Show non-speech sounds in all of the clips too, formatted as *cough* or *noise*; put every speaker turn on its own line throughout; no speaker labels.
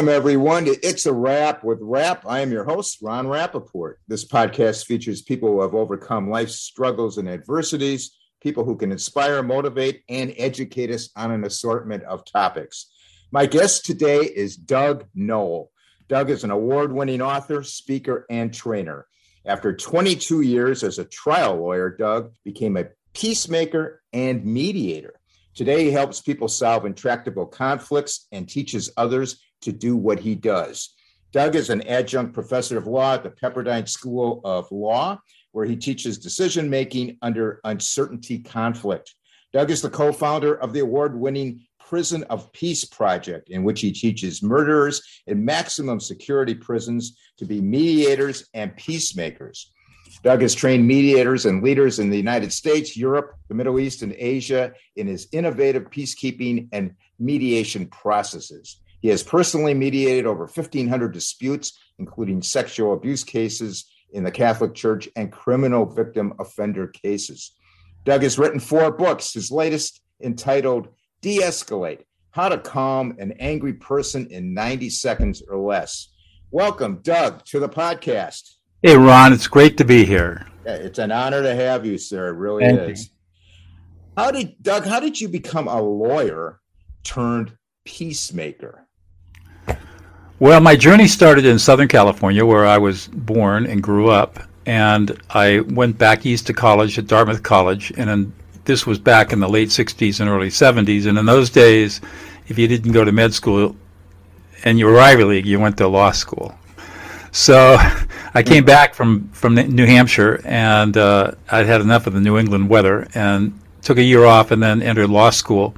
Welcome, everyone. to It's a Wrap with Rap. I am your host, Ron Rappaport. This podcast features people who have overcome life's struggles and adversities, people who can inspire, motivate, and educate us on an assortment of topics. My guest today is Doug Noll. Doug is an award winning author, speaker, and trainer. After 22 years as a trial lawyer, Doug became a peacemaker and mediator. Today, he helps people solve intractable conflicts and teaches others to do what he does. Doug is an adjunct professor of law at the Pepperdine School of Law, where he teaches decision making under uncertainty conflict. Doug is the co founder of the award winning Prison of Peace Project, in which he teaches murderers in maximum security prisons to be mediators and peacemakers. Doug has trained mediators and leaders in the United States, Europe, the Middle East, and Asia in his innovative peacekeeping and mediation processes. He has personally mediated over 1,500 disputes, including sexual abuse cases in the Catholic Church and criminal victim offender cases. Doug has written four books, his latest entitled De Escalate How to Calm an Angry Person in 90 Seconds or Less. Welcome, Doug, to the podcast.
Hey, Ron, it's great to be here.
It's an honor to have you, sir. It really
Thank
is.
you.
How did, Doug, how did you become a lawyer turned peacemaker?
Well, my journey started in Southern California, where I was born and grew up. And I went back east to college at Dartmouth College. And in, this was back in the late 60s and early 70s. And in those days, if you didn't go to med school and you were Ivy League, you went to law school. So *laughs* I came back from, from New Hampshire and uh, I'd had enough of the New England weather and took a year off and then entered law school.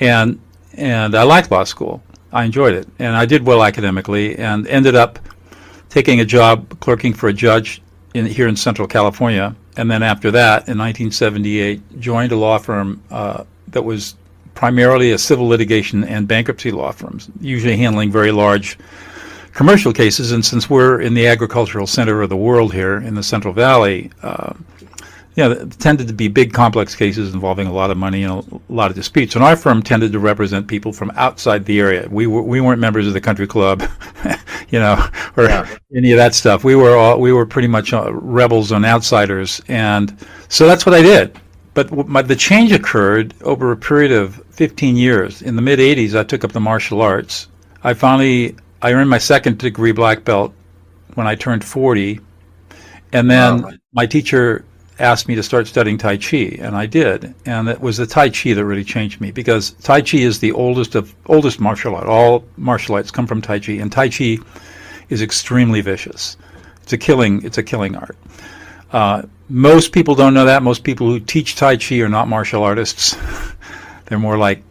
And, and I liked law school. I enjoyed it. And I did well academically and ended up taking a job clerking for a judge in, here in Central California. And then after that, in 1978, joined a law firm uh, that was primarily a civil litigation and bankruptcy law firms, usually handling very large commercial cases. And since we're in the agricultural center of the world here in the Central Valley, uh, you know, tended to be big complex cases involving a lot of money and a lot of disputes. And our firm tended to represent people from outside the area. We were, we weren't members of the country club, *laughs* you know, or
Yeah.
any of that stuff. We were all, we were pretty much uh, rebels and outsiders. And so that's what I did. But my, the change occurred over a period of 15 years. In the mid 80s, I took up the martial arts. I finally, I earned my second degree black belt when I turned 40. And then
Wow.
my teacher asked me to start studying Tai Chi, and I did. And it was the Tai Chi that really changed me because Tai Chi is the oldest of oldest martial art. All martial arts come from Tai Chi, and Tai Chi is extremely vicious. It's a killing. It's a killing art. Uh, most people don't know that. Most people who teach Tai Chi are not martial artists. *laughs* They're more like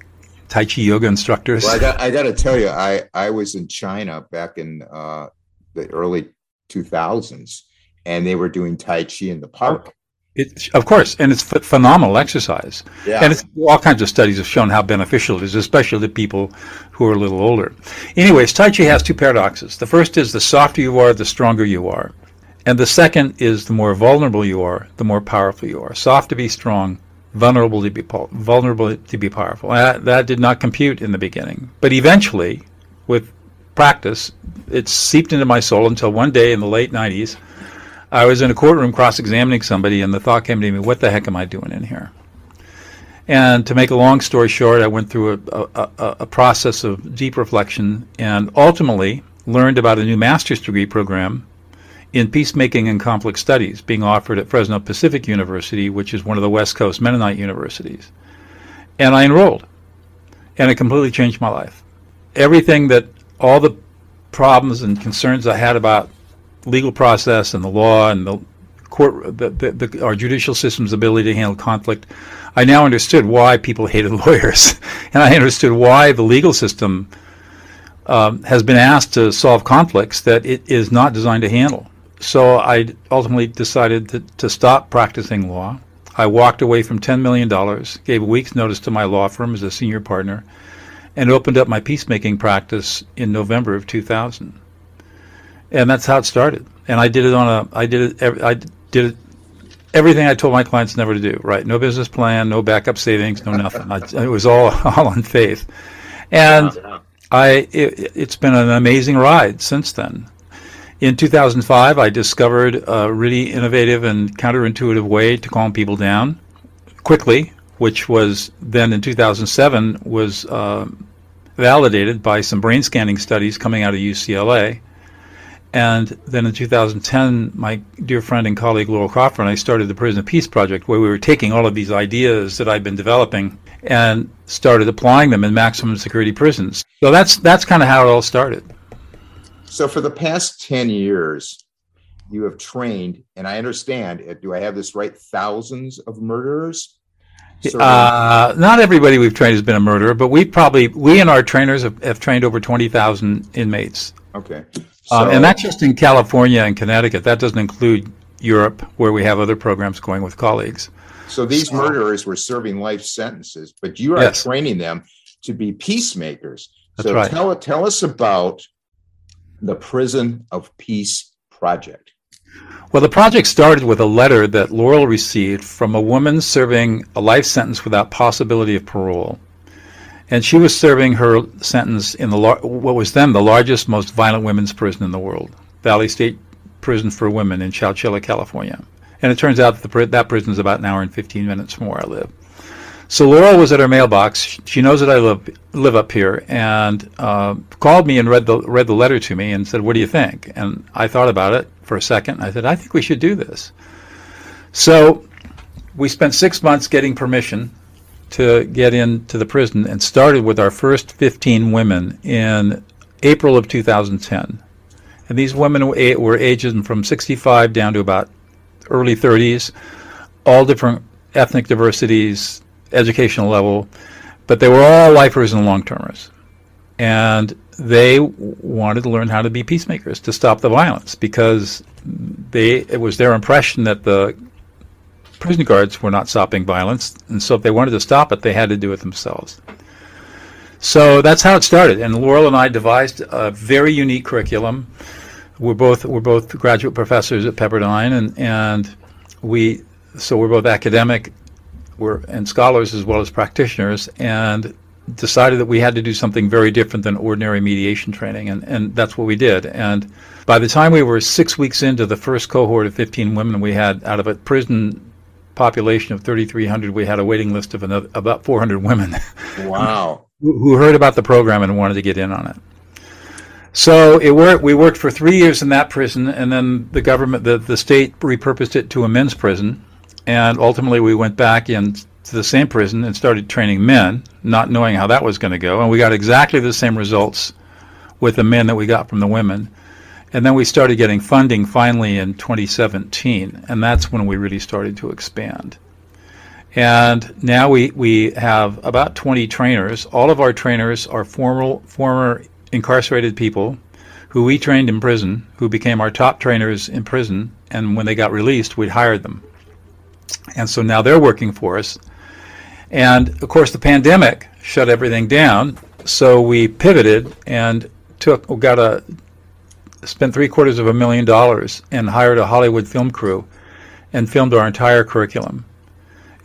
Tai Chi yoga instructors.
Well, I got, I got to tell you, I, I was in China back in uh, the early 2000s, and they were doing Tai Chi in the park.
It, of course, and it's ph phenomenal exercise.
Yeah.
And it's, all kinds of studies have shown how beneficial it is, especially to people who are a little older. Anyways, Tai Chi has two paradoxes. The first is the softer you are, the stronger you are. And the second is the more vulnerable you are, the more powerful you are. Soft to be strong, vulnerable to be po- vulnerable to be powerful. That, that did not compute in the beginning, but eventually, with practice, it seeped into my soul until one day in the late '90s, I was in a courtroom cross-examining somebody, and the thought came to me, "What the heck am I doing in here?" And to make a long story short, I went through a, a, a, a process of deep reflection and ultimately learned about a new master's degree program in peacemaking and conflict studies being offered at Fresno Pacific University, which is one of the West Coast Mennonite universities. And I enrolled, and it completely changed my life. Everything that all the problems and concerns I had about legal process and the law and the court, the, the, the, our judicial system's ability to handle conflict, I now understood why people hated *laughs* lawyers, and I understood why the legal system um, has been asked to solve conflicts that it is not designed to handle. So I ultimately decided to, to stop practicing law. I walked away from $10 million, gave a week's notice to my law firm as a senior partner, and opened up my peacemaking practice in November of 2000. And that's how it started. And I did it on a, I did it, I did it, everything I told my clients never to do, right? No business plan, no backup savings, no nothing. I, it was all, *laughs* all on faith. And I it, has been an amazing ride since then. In 2005, I discovered a really innovative and counterintuitive way to calm people down quickly, which was then in 2007 was uh, validated by some brain scanning studies coming out of UCLA. And then in 2010, my dear friend and colleague Laurel Crawford and I started the Prison of Peace Project, where we were taking all of these ideas that I'd been developing and started applying them in maximum security prisons. So that's that's kind of how it all started.
So for the past 10 years, you have trained, and I understand, do I have this right? Thousands of murderers?
Uh, not everybody we've trained has been a murderer, but we probably, we and our trainers have, have trained over 20,000 inmates.
Okay.
So, um, and that's just in California and Connecticut. That doesn't include Europe, where we have other programs going with colleagues.
So these so, murderers were serving life sentences, but you are yes. training them to be peacemakers.
That's so right.
tell, tell us about the Prison of Peace project.
Well, the project started with a letter that Laurel received from a woman serving a life sentence without possibility of parole. And she was serving her sentence in the what was then the largest, most violent women's prison in the world, Valley State Prison for Women in Chowchilla, California. And it turns out that the, that prison is about an hour and 15 minutes from where I live. So Laurel was at her mailbox. She knows that I live live up here, and uh, called me and read the read the letter to me and said, "What do you think?" And I thought about it for a second. I said, "I think we should do this." So we spent six months getting permission to get into the prison, and started with our first 15 women in April of 2010. And these women were aged from 65 down to about early 30s, all different ethnic diversities, educational level, but they were all lifers and long termers. And they wanted to learn how to be peacemakers to stop the violence because they it was their impression that the prison guards were not stopping violence, and so if they wanted to stop it, they had to do it themselves. So that's how it started, and Laurel and I devised a very unique curriculum. We're both we're both graduate professors at Pepperdine, and and we so we're both academic were and scholars as well as practitioners, and decided that we had to do something very different than ordinary mediation training, and, and that's what we did. And by the time we were six weeks into the first cohort of 15 women, we had out of a prison population of 3,300, we had a waiting list of another, about 400 women.
Wow. *laughs*
who, who heard about the program and wanted to get in on it. So it worked. We worked for three years in that prison, and then the government, the, the state, repurposed it to a men's prison and ultimately we went back into the same prison and started training men, not knowing how that was going to go. And we got exactly the same results with the men that we got from the women. And then we started getting funding finally in 2017, and that's when we really started to expand. And now we, we have about 20 trainers. All of our trainers are former, former incarcerated people who we trained in prison, who became our top trainers in prison, and when they got released, we'd hired them. And so now they're working for us. And of course, the pandemic shut everything down. So we pivoted and took, got a, spent three quarters of a million dollars and hired a Hollywood film crew and filmed our entire curriculum.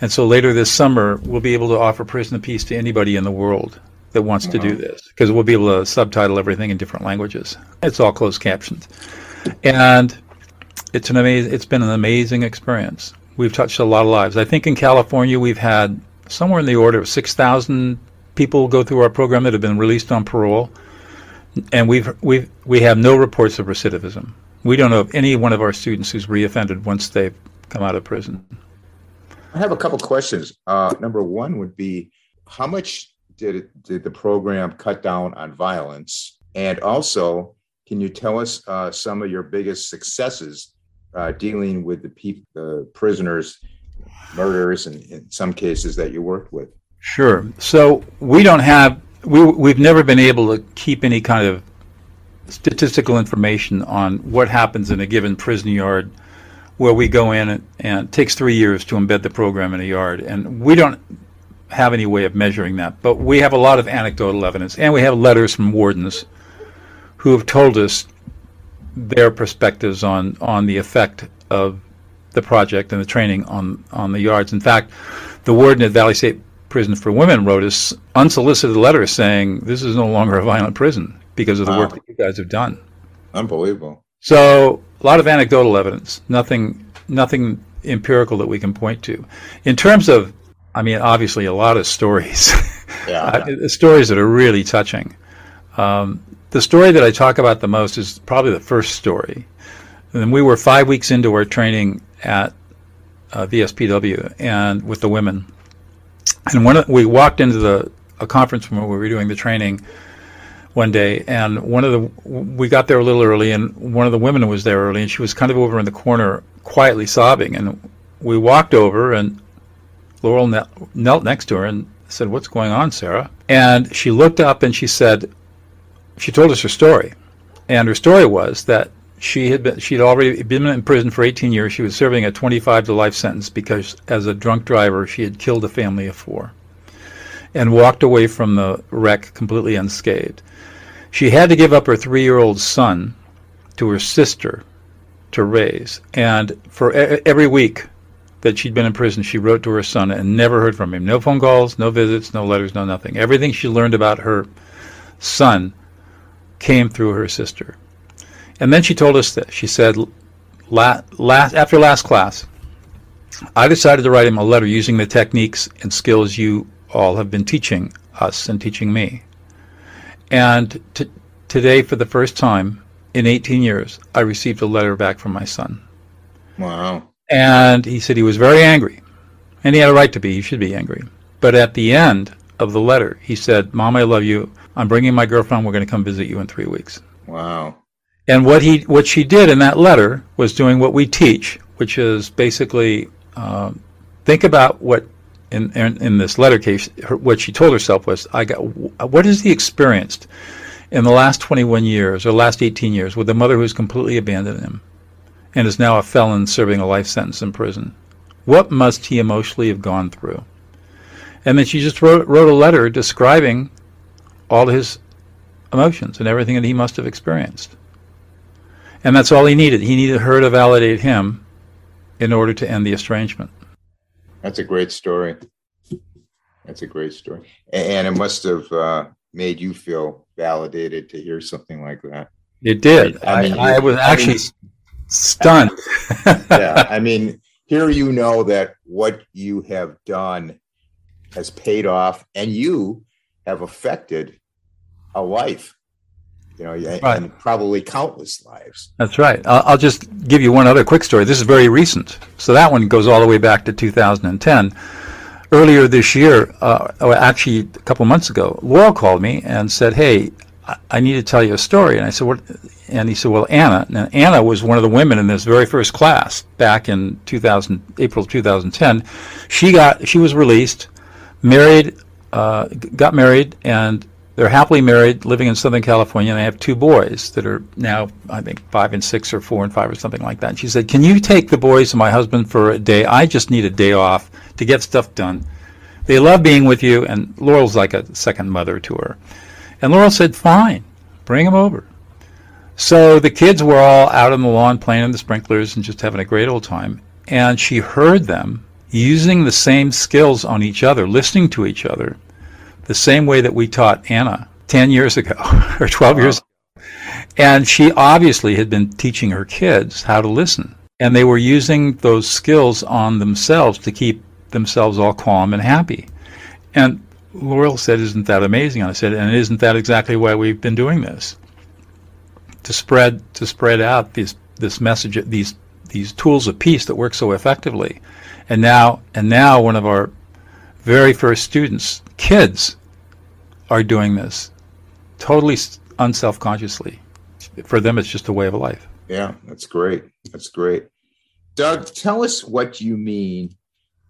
And so later this summer, we'll be able to offer Prison of Peace to anybody in the world that wants to do uh-huh. this because we'll be able to subtitle everything in different languages. It's all closed captioned. And it's an amazing, it's been an amazing experience we've touched a lot of lives. I think in California we've had somewhere in the order of 6,000 people go through our program that have been released on parole, and we've we we have no reports of recidivism. We don't know of any one of our students who's reoffended once they've come out of prison.
I have a couple questions. Uh, number one would be, how much did it, did the program cut down on violence, and also, can you tell us uh, some of your biggest successes uh, dealing with the, pe- the prisoners, murderers, and in some cases that you worked with?
Sure. So we don't have we we've never been able to keep any kind of statistical information on what happens in a given prison yard where we go in and, and, it takes three years to embed the program in a yard and we don't have any way of measuring that but we have a lot of anecdotal evidence and we have letters from wardens who have told us their perspectives on on the effect of the project and the training on on the yards. In fact, the warden at Valley State Prison for Women wrote us unsolicited letter saying this is no longer a violent prison because of the wow. work that you guys have done.
Unbelievable.
So a lot of anecdotal evidence, nothing, nothing empirical that we can point to. In terms of, I mean, obviously a lot of stories, *laughs* yeah. *laughs* uh, stories that are really touching. Um, the story that I talk about the most is probably the first story. And we were five weeks into our training at uh, VSPW and with the women. And when we walked into the a conference room where we were doing the training one day, and one of the we got there a little early, and one of the women was there early, and she was kind of over in the corner, quietly sobbing. And we walked over, and Laurel knelt next to her and said, "What's going on, Sarah?" And she looked up and she said, she told us her story, and her story was that she had been she'd already been in prison for 18 years. She was serving a 25 to life sentence because as a drunk driver she had killed a family of four and walked away from the wreck completely unscathed. She had to give up her 3-year-old son to her sister to raise and for every week that she'd been in prison she wrote to her son and never heard from him. No phone calls, no visits, no letters, no nothing. Everything she learned about her son came through her sister. And then she told us that She said, last, after last class, I decided to write him a letter using the techniques and skills you all have been teaching us and teaching me. And t- today, for the first time in 18 years, I received a letter back from my son.
Wow.
And he said he was very angry. And he had a right to be. He should be angry. But at the end of the letter, he said, Mom, I love you. I'm bringing my girlfriend. We're going to come visit you in three weeks.
Wow.
And what he what she did in that letter was doing what we teach, which is basically um, think about what in, in, in this letter case her, what she told herself was I got what has he experienced in the last 21 years or last 18 years with a mother who's completely abandoned him and is now a felon serving a life sentence in prison. What must he emotionally have gone through? And then she just wrote, wrote a letter describing all his emotions and everything that he must have experienced. And that's all he needed. He needed her to validate him in order to end the estrangement.
That's a great story. That's a great story. And it must have uh, made you feel validated to hear something like that.
It did. I, mean, I, I was actually I mean, stunned. *laughs*
yeah. I *laughs* mean, here you know that what you have done has paid off and you have affected a life you know, and right. probably countless lives.
That's right. I'll, I'll, just give you one other quick story. This is very recent. So that one goes all the way back to 2010. Earlier this year, uh, or actually a couple months ago, Laurel called me and said, "Hey, I, I need to tell you a story." And I said, "What?" And he said, "Well, Anna." And Anna was one of the women in this very first class back in 2000, April 2010. She got, she was released, married, uh, got married, and they're happily married, living in Southern California, and they have two boys that are now, I think, five and six or four and five or something like that. And she said, Can you take the boys and my husband for a day? I just need a day off to get stuff done. They love being with you, and Laurel's like a second mother to her. And Laurel said, Fine, bring them over. So the kids were all out on the lawn playing in the sprinklers and just having a great old time. And she heard them using the same skills on each other, listening to each other the same way that we taught Anna 10 years ago *laughs* or 12 wow. years ago. And she obviously had been teaching her kids how to listen. And they were using those skills on themselves to keep themselves all calm and happy. And Laurel said, Isn't that amazing? And I said, And isn't that exactly why we've been doing this? To spread to spread out these this message these these tools of peace that work so effectively. And now and now one of our very first students, kids, are doing this totally unself consciously. For them, it's just a way of life.
Yeah, that's great. That's great. Doug, tell us what you mean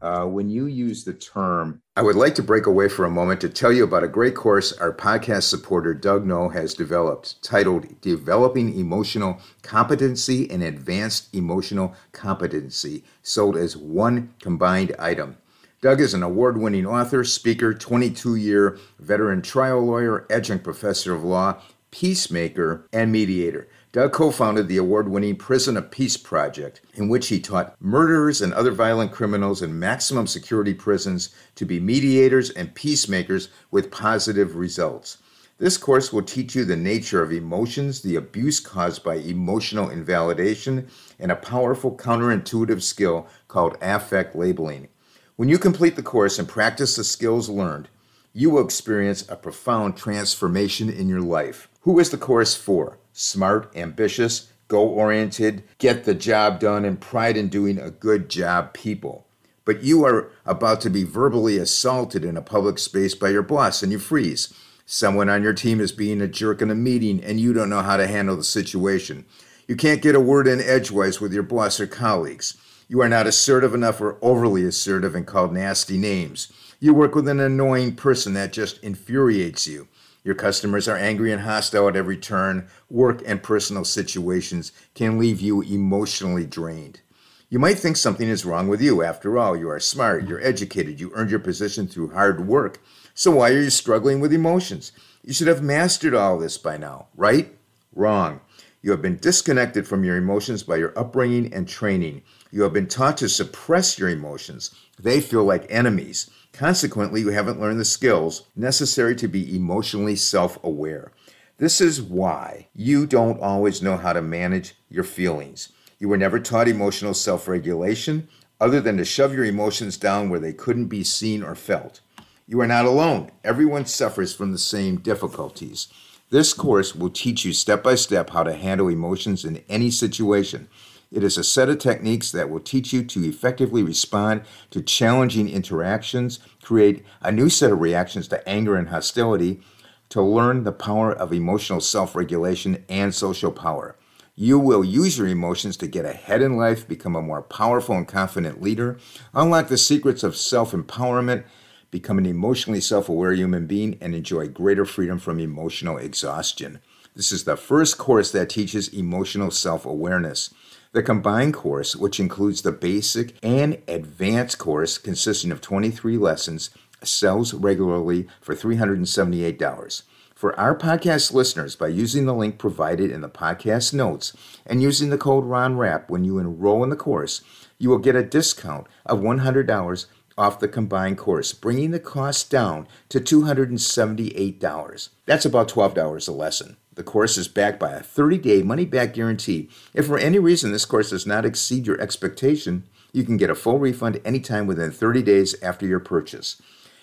uh, when you use the term. I would like to break away for a moment to tell you about a great course our podcast supporter, Doug Noll, has developed titled Developing Emotional Competency and Advanced Emotional Competency, sold as one combined item. Doug is an award winning author, speaker, 22 year veteran trial lawyer, adjunct professor of law, peacemaker, and mediator. Doug co founded the award winning Prison of Peace Project, in which he taught murderers and other violent criminals in maximum security prisons to be mediators and peacemakers with positive results. This course will teach you the nature of emotions, the abuse caused by emotional invalidation, and a powerful counterintuitive skill called affect labeling. When you complete the course and practice the skills learned, you will experience a profound transformation in your life. Who is the course for? Smart, ambitious, go oriented, get the job done, and pride in doing a good job people. But you are about to be verbally assaulted in a public space by your boss and you freeze. Someone on your team is being a jerk in a meeting and you don't know how to handle the situation. You can't get a word in edgewise with your boss or colleagues. You are not assertive enough or overly assertive and called nasty names. You work with an annoying person that just infuriates you. Your customers are angry and hostile at every turn. Work and personal situations can leave you emotionally drained. You might think something is wrong with you. After all, you are smart, you're educated, you earned your position through hard work. So why are you struggling with emotions? You should have mastered all this by now, right? Wrong. You have been disconnected from your emotions by your upbringing and training. You have been taught to suppress your emotions. They feel like enemies. Consequently, you haven't learned the skills necessary to be emotionally self aware. This is why you don't always know how to manage your feelings. You were never taught emotional self regulation other than to shove your emotions down where they couldn't be seen or felt. You are not alone. Everyone suffers from the same difficulties. This course will teach you step by step how to handle emotions in any situation. It is a set of techniques that will teach you to effectively respond to challenging interactions, create a new set of reactions to anger and hostility, to learn the power of emotional self regulation and social power. You will use your emotions to get ahead in life, become a more powerful and confident leader, unlock the secrets of self empowerment, become an emotionally self aware human being, and enjoy greater freedom from emotional exhaustion. This is the first course that teaches emotional self awareness. The combined course, which includes the basic and advanced course consisting of 23 lessons, sells regularly for $378. For our podcast listeners, by using the link provided in the podcast notes and using the code RONRAP when you enroll in the course, you will get a discount of $100 off the combined course, bringing the cost down to $278. That's about $12 a lesson. The course is backed by a 30 day money back guarantee. If for any reason this course does not exceed your expectation, you can get a full refund anytime within 30 days after your purchase.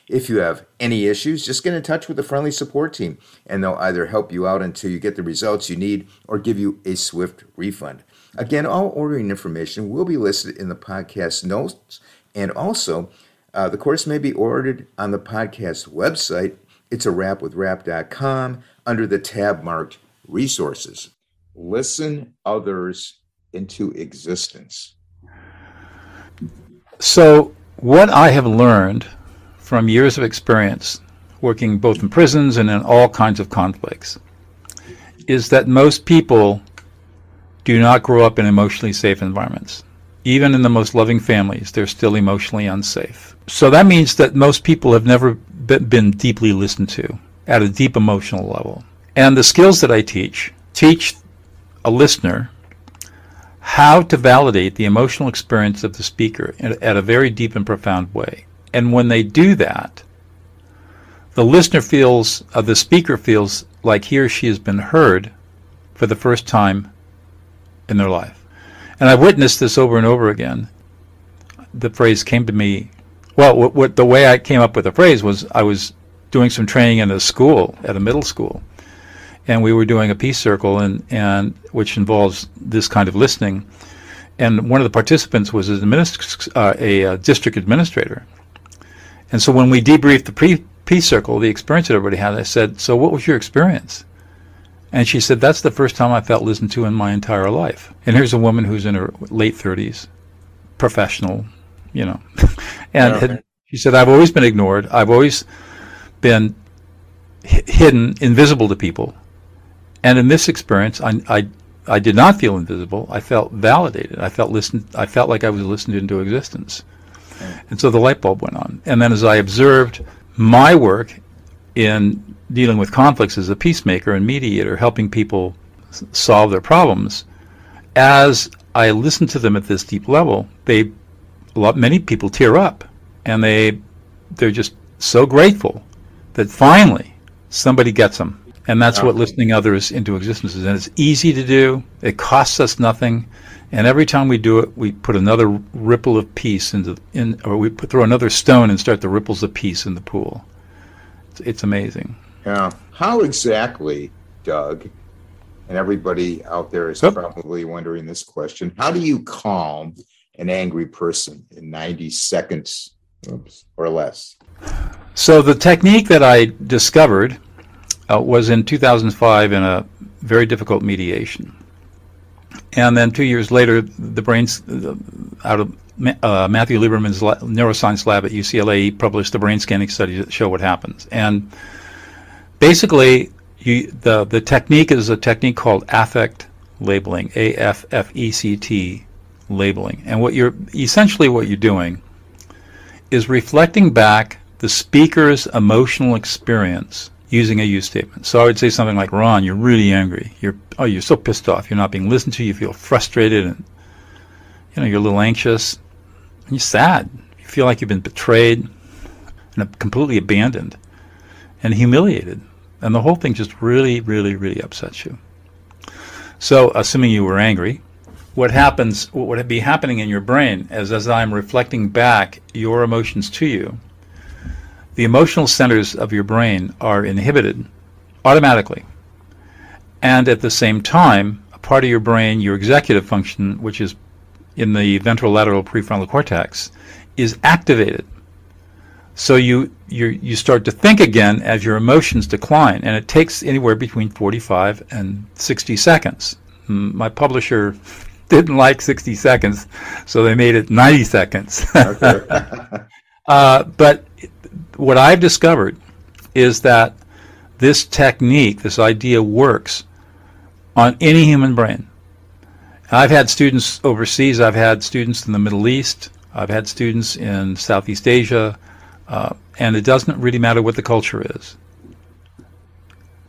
If you have any issues, just get in touch with the friendly support team and they'll either help you out until you get the results you need or give you a swift refund. Again, all ordering information will be listed in the podcast notes and also uh, the course may be ordered on the podcast website. It's a wrap with rap.com under the tab marked resources. Listen others into existence.
So, what I have learned from years of experience working both in prisons and in all kinds of conflicts is that most people do not grow up in emotionally safe environments. Even in the most loving families, they're still emotionally unsafe. So that means that most people have never been deeply listened to at a deep emotional level. And the skills that I teach teach a listener how to validate the emotional experience of the speaker at a very deep and profound way. And when they do that, the listener feels, uh, the speaker feels like he or she has been heard for the first time in their life. And I've witnessed this over and over again. The phrase came to me. Well, what, what the way I came up with the phrase was I was doing some training in a school at a middle school, and we were doing a peace circle, and and which involves this kind of listening. And one of the participants was an administ- uh, a, a, district administrator. And so when we debriefed the pre- peace circle, the experience that everybody had, I said, "So what was your experience?" And she said, That's the first time I felt listened to in my entire life. And here's a woman who's in her late 30s, professional, you know. *laughs* and yeah. had, she said, I've always been ignored. I've always been h- hidden, invisible to people. And in this experience, I, I, I did not feel invisible. I felt validated. I felt listened. I felt like I was listened into existence. Mm. And so the light bulb went on. And then as I observed my work in dealing with conflicts as a peacemaker and mediator, helping people solve their problems, as I listened to them at this deep level, they a lot many people tear up and they they're just so grateful that finally somebody gets them. And that's what listening others into existence is. And it's easy to do. It costs us nothing. And every time we do it, we put another ripple of peace into in, or we put, throw another stone and start the ripples of peace in the pool. It's, it's amazing.
Yeah. How exactly, Doug, and everybody out there is probably wondering this question: How do you calm an angry person in 90 seconds oops, or less?
So the technique that I discovered uh, was in 2005 in a very difficult mediation. And then two years later, the brains out of uh, Matthew Lieberman's la- neuroscience lab at UCLA published the brain scanning study that show what happens. And basically, you, the the technique is a technique called affect labeling, A F F E C T labeling. And what you're essentially what you're doing is reflecting back the speaker's emotional experience using a you statement. So I would say something like, Ron, you're really angry. You're oh, you're so pissed off. You're not being listened to. You feel frustrated and you know, you're a little anxious. And you're sad. You feel like you've been betrayed and completely abandoned and humiliated. And the whole thing just really, really, really upsets you. So, assuming you were angry, what happens, what would be happening in your brain is as I'm reflecting back your emotions to you, the emotional centers of your brain are inhibited automatically. And at the same time, a part of your brain, your executive function, which is in the ventrolateral prefrontal cortex, is activated. So you, you, you start to think again as your emotions decline, and it takes anywhere between 45 and 60 seconds. My publisher *laughs* didn't like 60 seconds, so they made it 90 seconds. *laughs* uh, but what I've discovered is that this technique, this idea works on any human brain. I've had students overseas, I've had students in the Middle East, I've had students in Southeast Asia, uh, and it doesn't really matter what the culture is.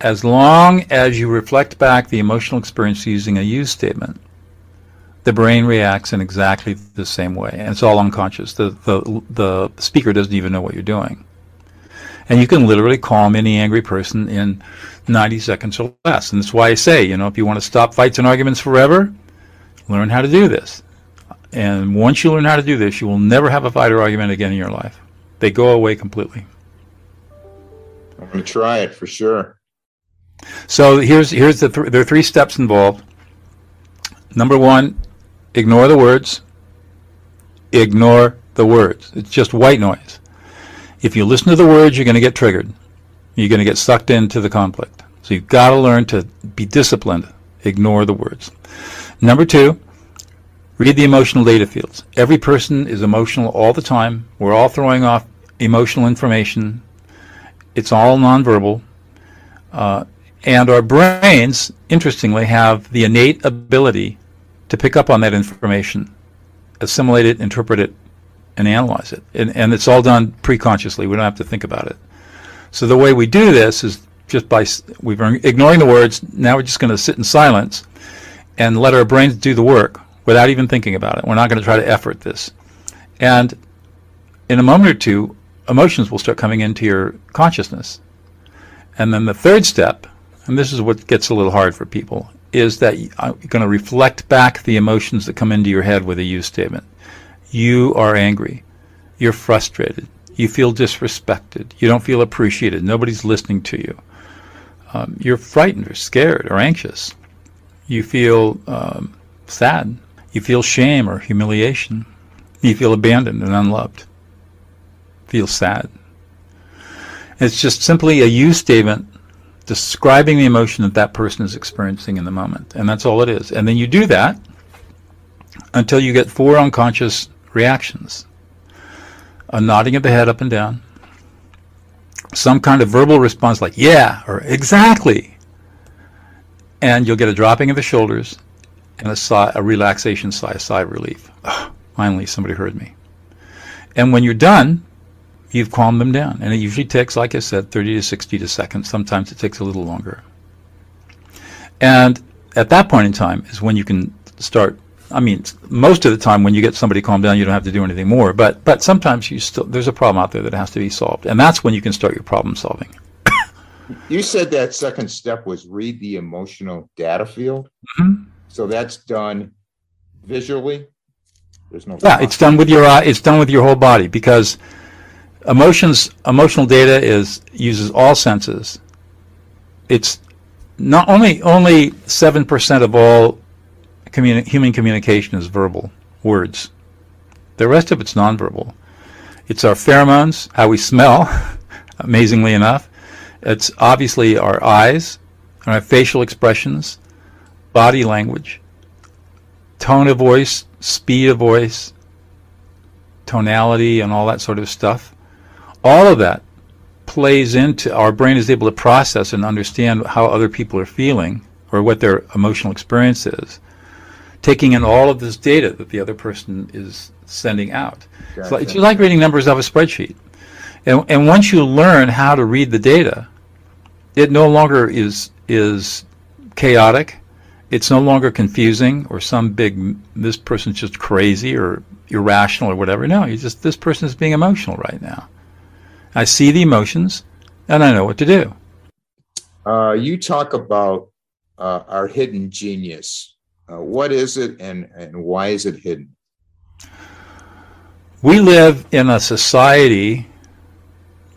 As long as you reflect back the emotional experience using a you statement, the brain reacts in exactly the same way, and it's all unconscious. The, the, the speaker doesn't even know what you're doing. And you can literally calm any angry person in 90 seconds or less. And that's why I say, you know, if you want to stop fights and arguments forever, learn how to do this. And once you learn how to do this, you will never have a fight or argument again in your life. They go away completely.
I'm going to try it for sure.
So here's here's the th- there are three steps involved. Number one, ignore the words. Ignore the words. It's just white noise. If you listen to the words, you're going to get triggered. You're going to get sucked into the conflict. So you've got to learn to be disciplined. Ignore the words. Number two, read the emotional data fields. Every person is emotional all the time. We're all throwing off emotional information. It's all nonverbal. Uh, and our brains, interestingly, have the innate ability to pick up on that information, assimilate it, interpret it, and analyze it. And, and it's all done pre-consciously. We don't have to think about it. So the way we do this is just by we've ignoring the words. Now we're just going to sit in silence and let our brains do the work without even thinking about it. We're not going to try to effort this. And in a moment or two, emotions will start coming into your consciousness. And then the third step, and this is what gets a little hard for people, is that uh, you're going to reflect back the emotions that come into your head with a use statement. You are angry. You're frustrated. You feel disrespected. You don't feel appreciated. Nobody's listening to you. Um, you're frightened or scared or anxious. You feel um, sad. You feel shame or humiliation. You feel abandoned and unloved. Feel sad. It's just simply a you statement describing the emotion that that person is experiencing in the moment. And that's all it is. And then you do that until you get four unconscious reactions a nodding of the head up and down, some kind of verbal response like, yeah, or exactly. And you'll get a dropping of the shoulders and a, sigh, a relaxation sigh, a sigh of relief. Finally, somebody heard me. And when you're done, you've calmed them down. And it usually takes, like I said, 30 to 60 to seconds. Sometimes it takes a little longer. And at that point in time is when you can start. I mean, most of the time when you get somebody calmed down, you don't have to do anything more. But but sometimes you still there's a problem out there that has to be solved, and that's when you can start your problem solving. *coughs*
You said that second step was read the emotional data field.
Mhm.
So that's done visually. There's no.
Yeah, it's done with your eye. It's done with your whole body because emotions, emotional data is uses all senses. It's not only only seven percent of all communi- human communication is verbal words. The rest of it's nonverbal. It's our pheromones, how we smell. *laughs* amazingly enough, it's obviously our eyes, our facial expressions, body language, tone of voice, speed of voice, tonality, and all that sort of stuff. All of that plays into our brain is able to process and understand how other people are feeling or what their emotional experience is, taking in all of this data that the other person is sending out. It's, like, it's
Gotcha.
like reading numbers off a spreadsheet. And, and once you learn how to read the data, it no longer is is chaotic. It's no longer confusing or some big this person's just crazy or irrational or whatever. No, you just this person is being emotional right now. I see the emotions and I know what to do.
Uh, you talk about uh, our hidden genius. Uh, what is it, and and why is it hidden?
We live in a society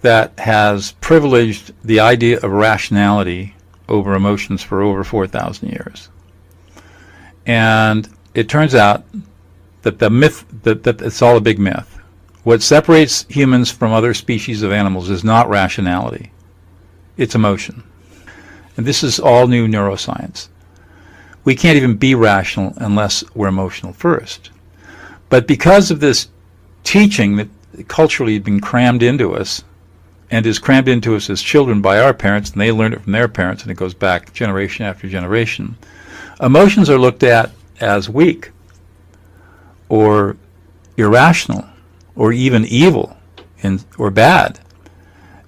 that has privileged the idea of rationality over emotions for over 4,000 years. And it turns out that the myth, that, that it's all a big myth. What separates humans from other species of animals is not rationality, it's emotion. And this is all new neuroscience. We can't even be rational unless we're emotional first. But because of this teaching that culturally had been crammed into us and is crammed into us as children by our parents, and they learned it from their parents, and it goes back generation after generation. Emotions are looked at as weak or irrational or even evil and, or bad.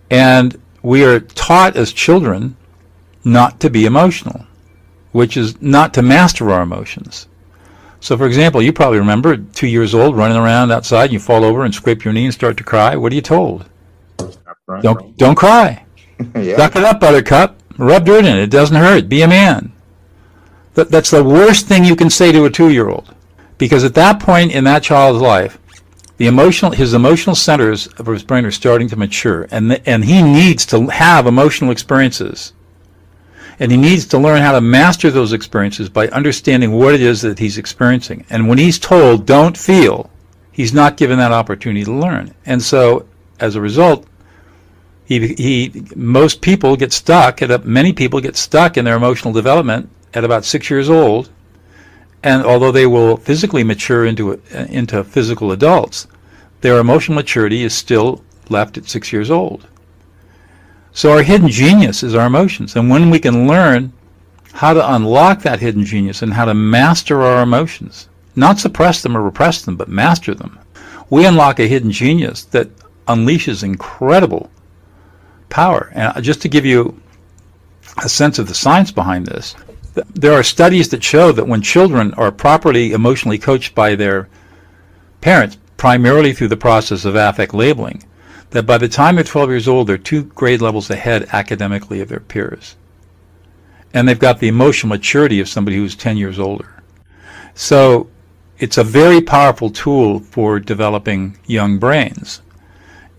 And we are taught as children not to be emotional, which is not to master our emotions. So, for example, you probably remember two years old running around outside, and you fall over and scrape your knee and start to cry. What are you told? Don't don't cry. *laughs*
yeah.
Suck it up, Buttercup. Rub dirt in it. It doesn't hurt. Be a man. That, that's the worst thing you can say to a two-year-old, because at that point in that child's life, the emotional his emotional centers of his brain are starting to mature, and the, and he needs to have emotional experiences, and he needs to learn how to master those experiences by understanding what it is that he's experiencing. And when he's told, "Don't feel," he's not given that opportunity to learn, and so as a result, he, he most people get stuck at a, many people get stuck in their emotional development at about six years old. And although they will physically mature into into physical adults their emotional maturity is still left at six years old so our hidden genius is our emotions and when we can learn how to unlock that hidden genius and how to master our emotions not suppress them or repress them but master them we unlock a hidden genius that unleashes incredible power. And just to give you a sense of the science behind this, there are studies that show that when children are properly emotionally coached by their parents, primarily through the process of affect labeling, that by the time they're 12 years old, they're two grade levels ahead academically of their peers. And they've got the emotional maturity of somebody who's 10 years older. So it's a very powerful tool for developing young brains.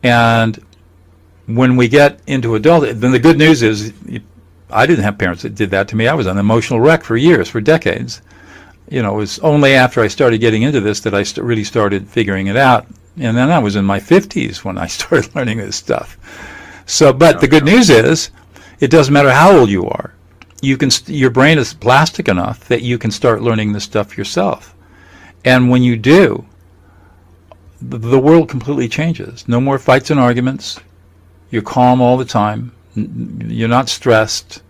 And when we get into adulthood, then the good news is I didn't have parents that did that to me. I was an emotional wreck for years, for decades. You know, it was only after I started getting into this that I st- really started figuring it out. And then I was in my 50s when I *laughs* started learning this stuff. So, but the good news is, it doesn't matter how old you are. You can st- your brain is plastic enough that you can start learning this stuff yourself. And when you do, the, the world completely changes. No more fights and arguments. You're calm all the time. You're not stressed.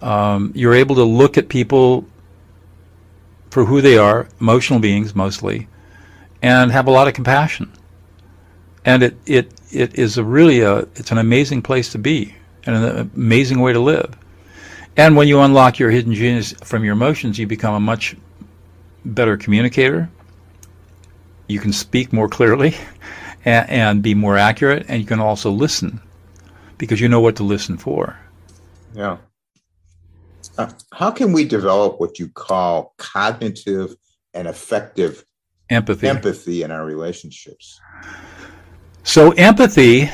Um, you're able to look at people for who they are, emotional beings mostly, and have a lot of compassion. And it, it, it is a really a, it's an amazing place to be and an amazing way to live. And when you unlock your hidden genius from your emotions, you become a much better communicator. You can speak more clearly *laughs* and, and be more accurate, and you can also listen because you know what to listen for.
Yeah. Uh, how can we develop what you call cognitive and affective
empathy
empathy in our relationships?
So empathy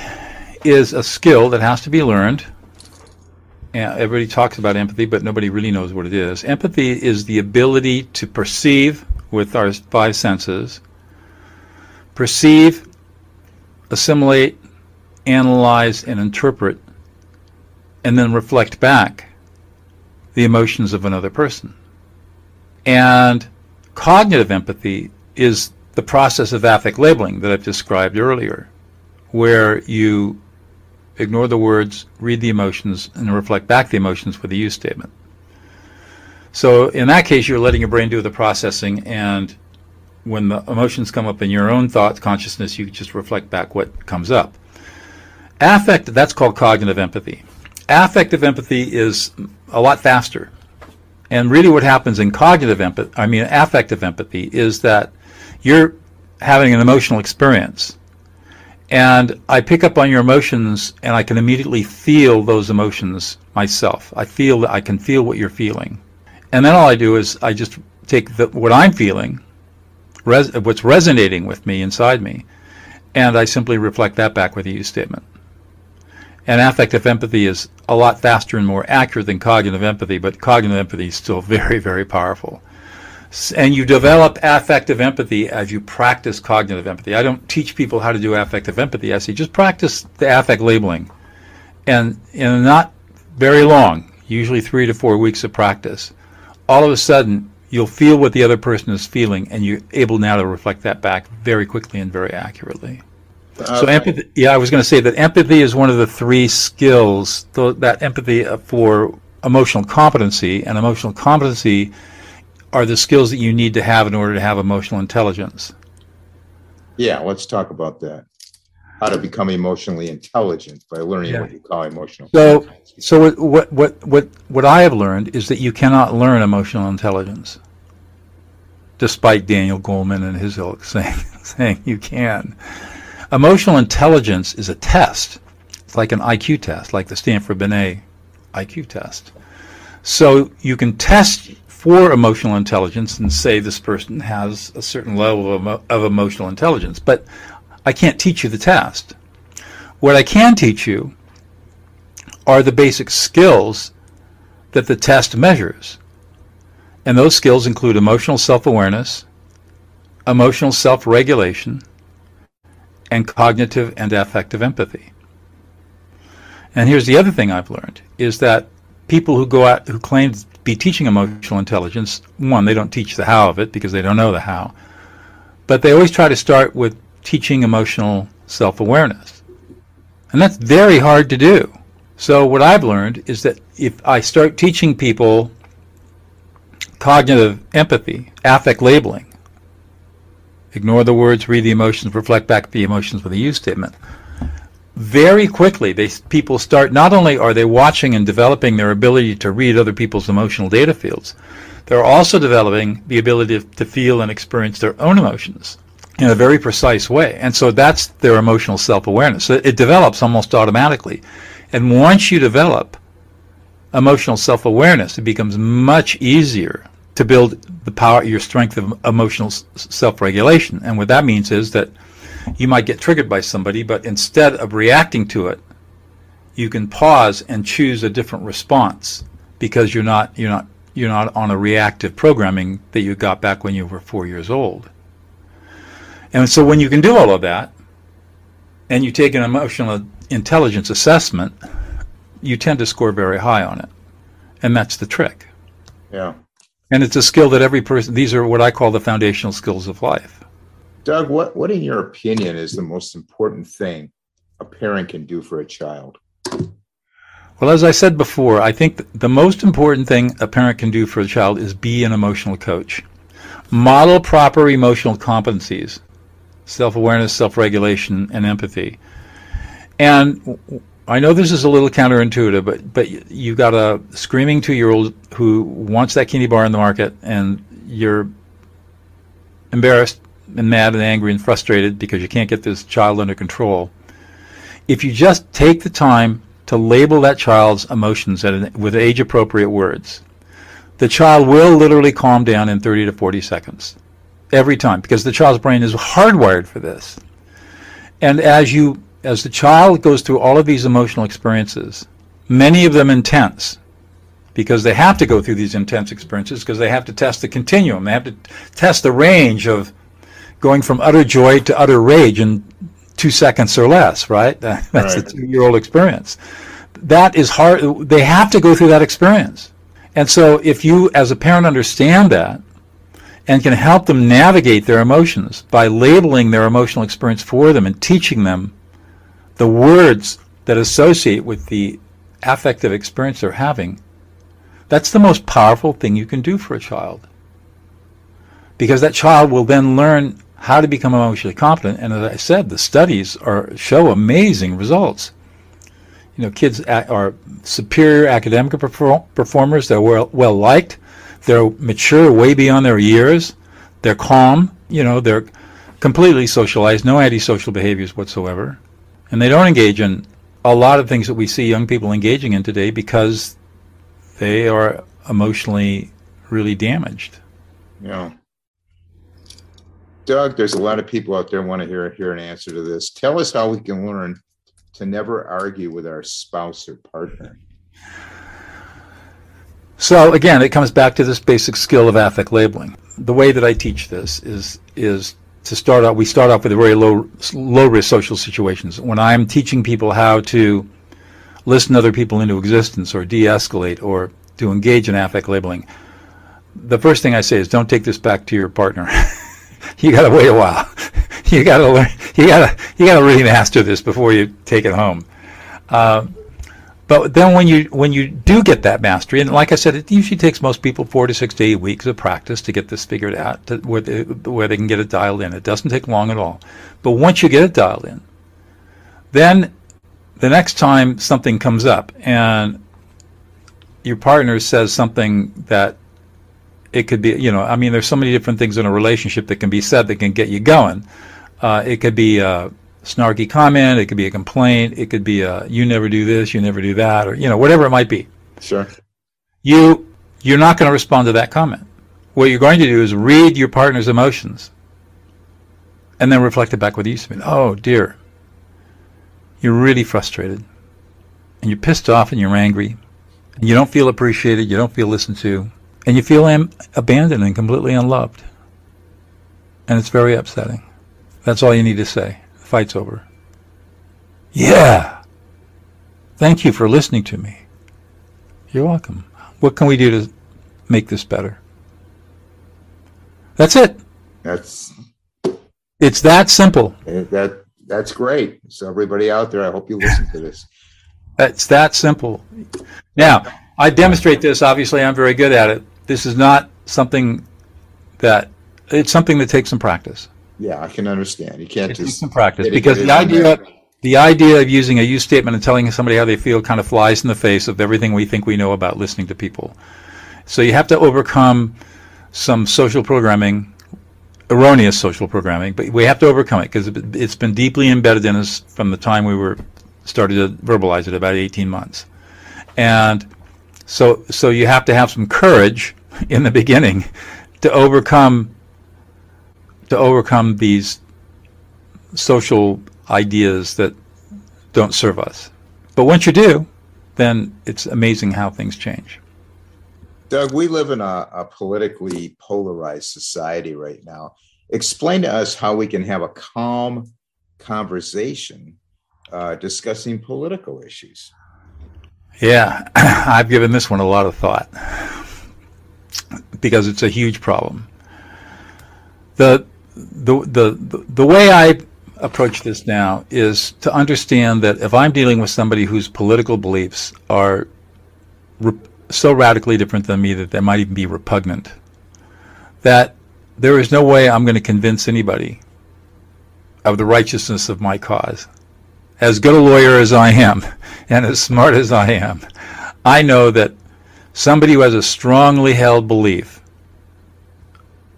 is a skill that has to be learned. Everybody talks about empathy, but nobody really knows what it is. Empathy is the ability to perceive with our five senses, perceive, assimilate, analyze, and interpret, and then reflect back the emotions of another person. And cognitive empathy is the process of affect labeling that I've described earlier, where you ignore the words, read the emotions, and reflect back the emotions with a use statement. So in that case, you're letting your brain do the processing, and when the emotions come up in your own thought consciousness, you just reflect back what comes up. Affect, that's called cognitive empathy. Affective empathy is a lot faster. And really what happens in cognitive empathy, I mean affective empathy, is that you're having an emotional experience and I pick up on your emotions and I can immediately feel those emotions myself. I feel that I can feel what you're feeling. And then all I do is I just take the, what I'm feeling, res, what's resonating with me inside me, and I simply reflect that back with a statement. And affective empathy is a lot faster and more accurate than cognitive empathy, but cognitive empathy is still *laughs* very, very powerful and you develop affective empathy as you practice cognitive empathy. I don't teach people how to do affective empathy. I say just practice the affect labeling, and in not very long, usually three to four weeks of practice, all of a sudden you'll feel what the other person is feeling, and you're able now to reflect that back very quickly and very accurately. Okay. So empathy. Yeah, I was going to say that empathy is one of the three skills. That empathy uh, for emotional competency, and emotional competency are the skills that you need to have in order to have emotional intelligence.
Yeah, let's talk about that. How to become emotionally intelligent by learning yeah. what you call emotional.
So, so what what what what I have learned is that you cannot learn emotional intelligence, despite Daniel Goleman and his ilk *laughs* saying saying you can. Emotional intelligence is a test. It's like an IQ test, like the Stanford Binet IQ test. So you can test for emotional intelligence and say this person has a certain level of, of emotional intelligence, but I can't teach you the test. What I can teach you are the basic skills that the test measures. And those skills include emotional self awareness, emotional self regulation, and cognitive and affective empathy. And here's the other thing I've learned is that people who go out who claim be teaching emotional intelligence. One, they don't teach the how of it because they don't know the how. But they always try to start with teaching emotional self awareness. And that's very hard to do. So, what I've learned is that if I start teaching people cognitive empathy, affect labeling, ignore the words, read the emotions, reflect back the emotions with a use statement very quickly they people start not only are they watching and developing their ability to read other people's emotional data fields they're also developing the ability to, to feel and experience their own emotions in a very precise way. And so that's their emotional self-awareness. So it develops almost automatically. And once you develop emotional self-awareness it becomes much easier to build the power your strength of emotional self-regulation. And what that means is that you might get triggered by somebody, but instead of reacting to it, you can pause and choose a different response because you're not you're not you're not on a reactive programming that you got back when you were four years old. And so when you can do all of that, and you take an emotional intelligence assessment, you tend to score very high on it, and that's the trick.
Yeah.
And it's a skill that every person. These are what I call the foundational skills of life.
Doug, what, what in your opinion is the most important thing a parent can do for a child?
Well, as I said before, I think the most important thing a parent can do for a child is be an emotional coach. Model proper emotional competencies, self awareness, self regulation, and empathy. And I know this is a little counterintuitive, but but you've got a screaming two-year-old who wants that candy bar in the market, and you're embarrassed and mad and angry and frustrated because you can't get this child under control. If you just take the time to label that child's emotions an, with age-appropriate words, the child will literally calm down in 30 to 40 seconds every time because the child's brain is hardwired for this. And as you as the child goes through all of these emotional experiences, many of them intense, because they have to go through these intense experiences because they have to test the continuum. They have to test the range of going from utter joy to utter rage in two seconds or less, right? *laughs* That's right. a two-year-old experience. That is hard. They have to go through that experience. And so if you, as a parent, understand that and can help them navigate their emotions by labeling their emotional experience for them and teaching them the words that associate with the affective experience they're having, that's the most powerful thing you can do for a child. Because that child will then learn how to become emotionally competent. And as I said, the studies are show amazing results. You know, kids are superior academic performers. They're well, well liked. They're mature way beyond their years. They're calm. You know, they're completely socialized, no antisocial behaviors whatsoever and they don't engage in a lot of things that we see young people engaging in today because they are emotionally really damaged.
Yeah. Doug, there's a lot of people out there want to hear hear an answer to this. Tell us how we can learn to never argue with our spouse or partner.
So again, it comes back to this basic skill of affect labeling. The way that I teach this is is to start out, we start off with very low, low risk social situations. When I'm teaching people how to listen other people into existence or de-escalate or to engage in affect labeling, the first thing I say is don't take this back to your partner. *laughs* you got to wait a while. *laughs* you got to learn. You got to you got to really master this before you take it home. Uh, but then when you when you do get that mastery, and like I said, it usually takes most people four to six to eight weeks of practice to get this figured out, to, where, they, where they can get it dialed in. It doesn't take long at all. But once you get it dialed in, then the next time something comes up and your partner says something that it could be, you know, I mean, there's so many different things in a relationship that can be said that can get you going. Uh, it could be. a snarky comment. It could be a complaint. It could be a "you never do this, you never do that," or you know whatever it might be.
Sure.
You you're not going to respond to that comment. What you're going to do is read your partner's emotions, and then reflect it back with you. Oh dear, you're really frustrated, and you're pissed off, and you're angry, and you don't feel appreciated. You don't feel listened to, and you feel am- abandoned and completely unloved, and it's very upsetting. That's all you need to say The fight's over. Yeah. Thank you for listening to me. You're welcome. What can we do to make this better? That's it.
That's
it's that simple.
Eh, that that's great. So everybody out there, I hope you listen to this.
It's that simple. Now, I demonstrate this. Obviously, I'm very good at it. This is not something that it's something that takes some practice.
Yeah, I can understand. You can't
It
just
takes some practice because the idea the idea of using a you statement and telling somebody how they feel kind of flies in the face of everything we think we know about listening to people. So you have to overcome some social programming, erroneous social programming, but we have to overcome it because it's been deeply embedded in us from the time we were started to verbalize it about 18 months. And so so you have to have some courage in the beginning to overcome to overcome these social ideas that don't serve us. But once you do, then it's amazing how things change.
Doug, we live in a, a, politically polarized society right now. Explain to us how we can have a calm conversation uh, discussing political issues.
Yeah, *clears throat* I've given this one a lot of thought because it's a huge problem. The the, the, the way I approach this now is to understand that if I'm dealing with somebody whose political beliefs are re- so radically different than me that they might even be repugnant, that there is no way I'm going to convince anybody of the righteousness of my cause. As good a lawyer as I am and as smart as I am, I know that somebody who has a strongly held belief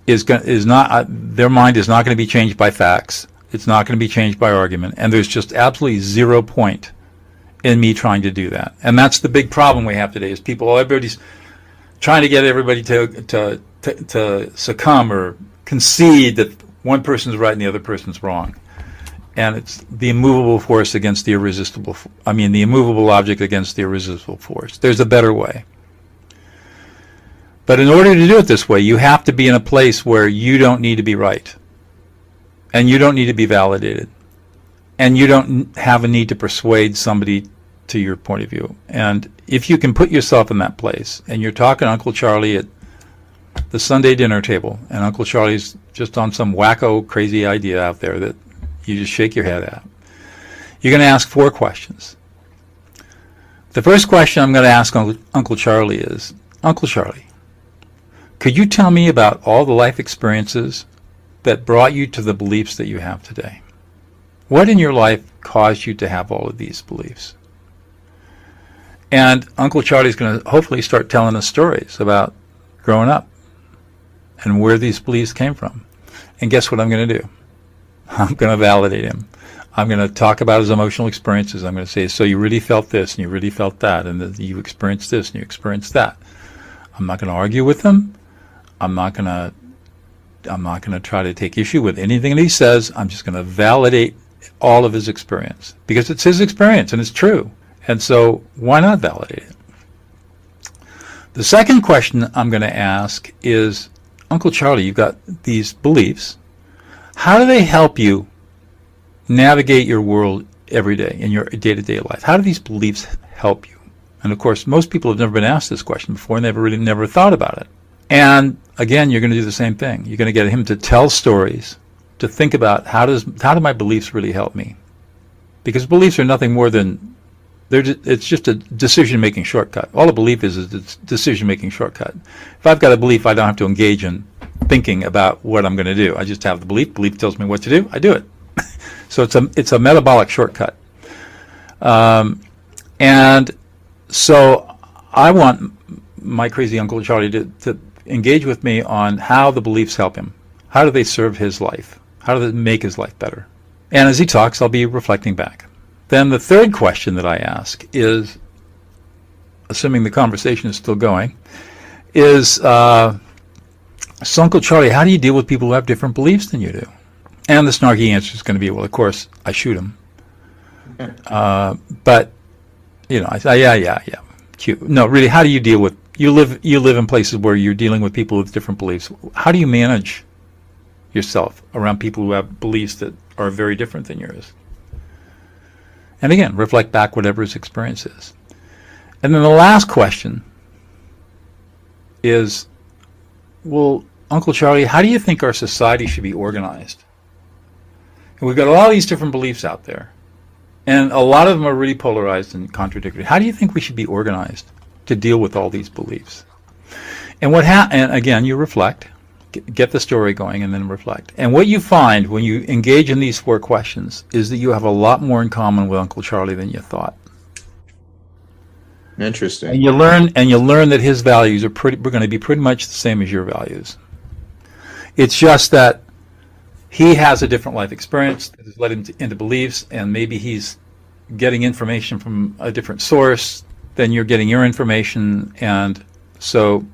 is is not uh, their mind is not going to be changed by facts. It's not going to be changed by argument, and there's just absolutely zero point in me trying to do that. And that's the big problem we have today: is people, everybody's trying to get everybody to to to, to succumb or concede that one person's right and the other person's wrong. And it's the immovable force against the irresistible. I mean, the immovable object against the irresistible force. There's a better way. But in order to do it this way, you have to be in a place where you don't need to be right. And you don't need to be validated. And you don't have a need to persuade somebody to your point of view. And if you can put yourself in that place and you're talking to Uncle Charlie at the Sunday dinner table and Uncle Charlie's just on some wacko crazy idea out there that you just shake your head at, you're going to ask four questions. The first question I'm going to ask Uncle, Charlie is Uncle Charlie, could you tell me about all the life experiences that brought you to the beliefs that you have today? What in your life caused you to have all of these beliefs? And Uncle Charlie's going to hopefully start telling us stories about growing up and where these beliefs came from. And guess what I'm going to do? I'm going to validate him. I'm going to talk about his emotional experiences. I'm going to say, so you really felt this and you really felt that and you experienced this and you experienced that. I'm not going to argue with him. I'm not going to I'm not going to try to take issue with anything that he says. I'm just going to validate all of his experience because it's his experience and it's true. And so why not validate it? The second question I'm going to ask is Uncle Charlie, you've got these beliefs. How do they help you navigate your world every day in your day to day life? How do these beliefs help you? And of course, most people have never been asked this question before and they've really never thought about it. And again, you're going to do the same thing. You're going to get him to tell stories, to think about how does how do my beliefs really help me? Because beliefs are nothing more than they're it's just a decision making shortcut. All a belief is is a decision making shortcut. If I've got a belief, I don't have to engage in thinking about what I'm going to do. I just have the belief. Belief tells me what to do. I do it. *laughs* so it's a it's a metabolic shortcut. Um, and so I want my crazy uncle Charlie to, to engage with me on how the beliefs help him. How do they serve his life? How do they make his life better? And as he talks, I'll be reflecting back. Then the third question that I ask is, assuming the conversation is still going, is, uh, so Uncle Charlie, how do you deal with people who have different beliefs than you do? And the snarky answer is going to be, well, of course, I shoot them. *laughs* Uh, but, you know, I say, yeah, yeah, yeah, cute. No, really, how do you deal with you live you live in places where you're dealing with people with different beliefs. How do you manage yourself around people who have beliefs that are very different than yours? And again, reflect back whatever his experience is. And then the last question is, well, Uncle Charlie, how do you think our society should be organized? And we've got all these different beliefs out there, and a lot of them are really polarized and contradictory. How do you think we should be organized? to deal with all these beliefs. And what ha- and again, you reflect, get the story going, and then reflect. And what you find when you engage in these four questions is that you have a lot more in common with Uncle Charlie than you thought.
Interesting.
And you learn, and you learn that his values are pretty. We're going to be pretty much the same as your values. It's just that he has a different life experience that has led him to, into beliefs, and maybe he's getting information from a different source than you're getting your information. And so,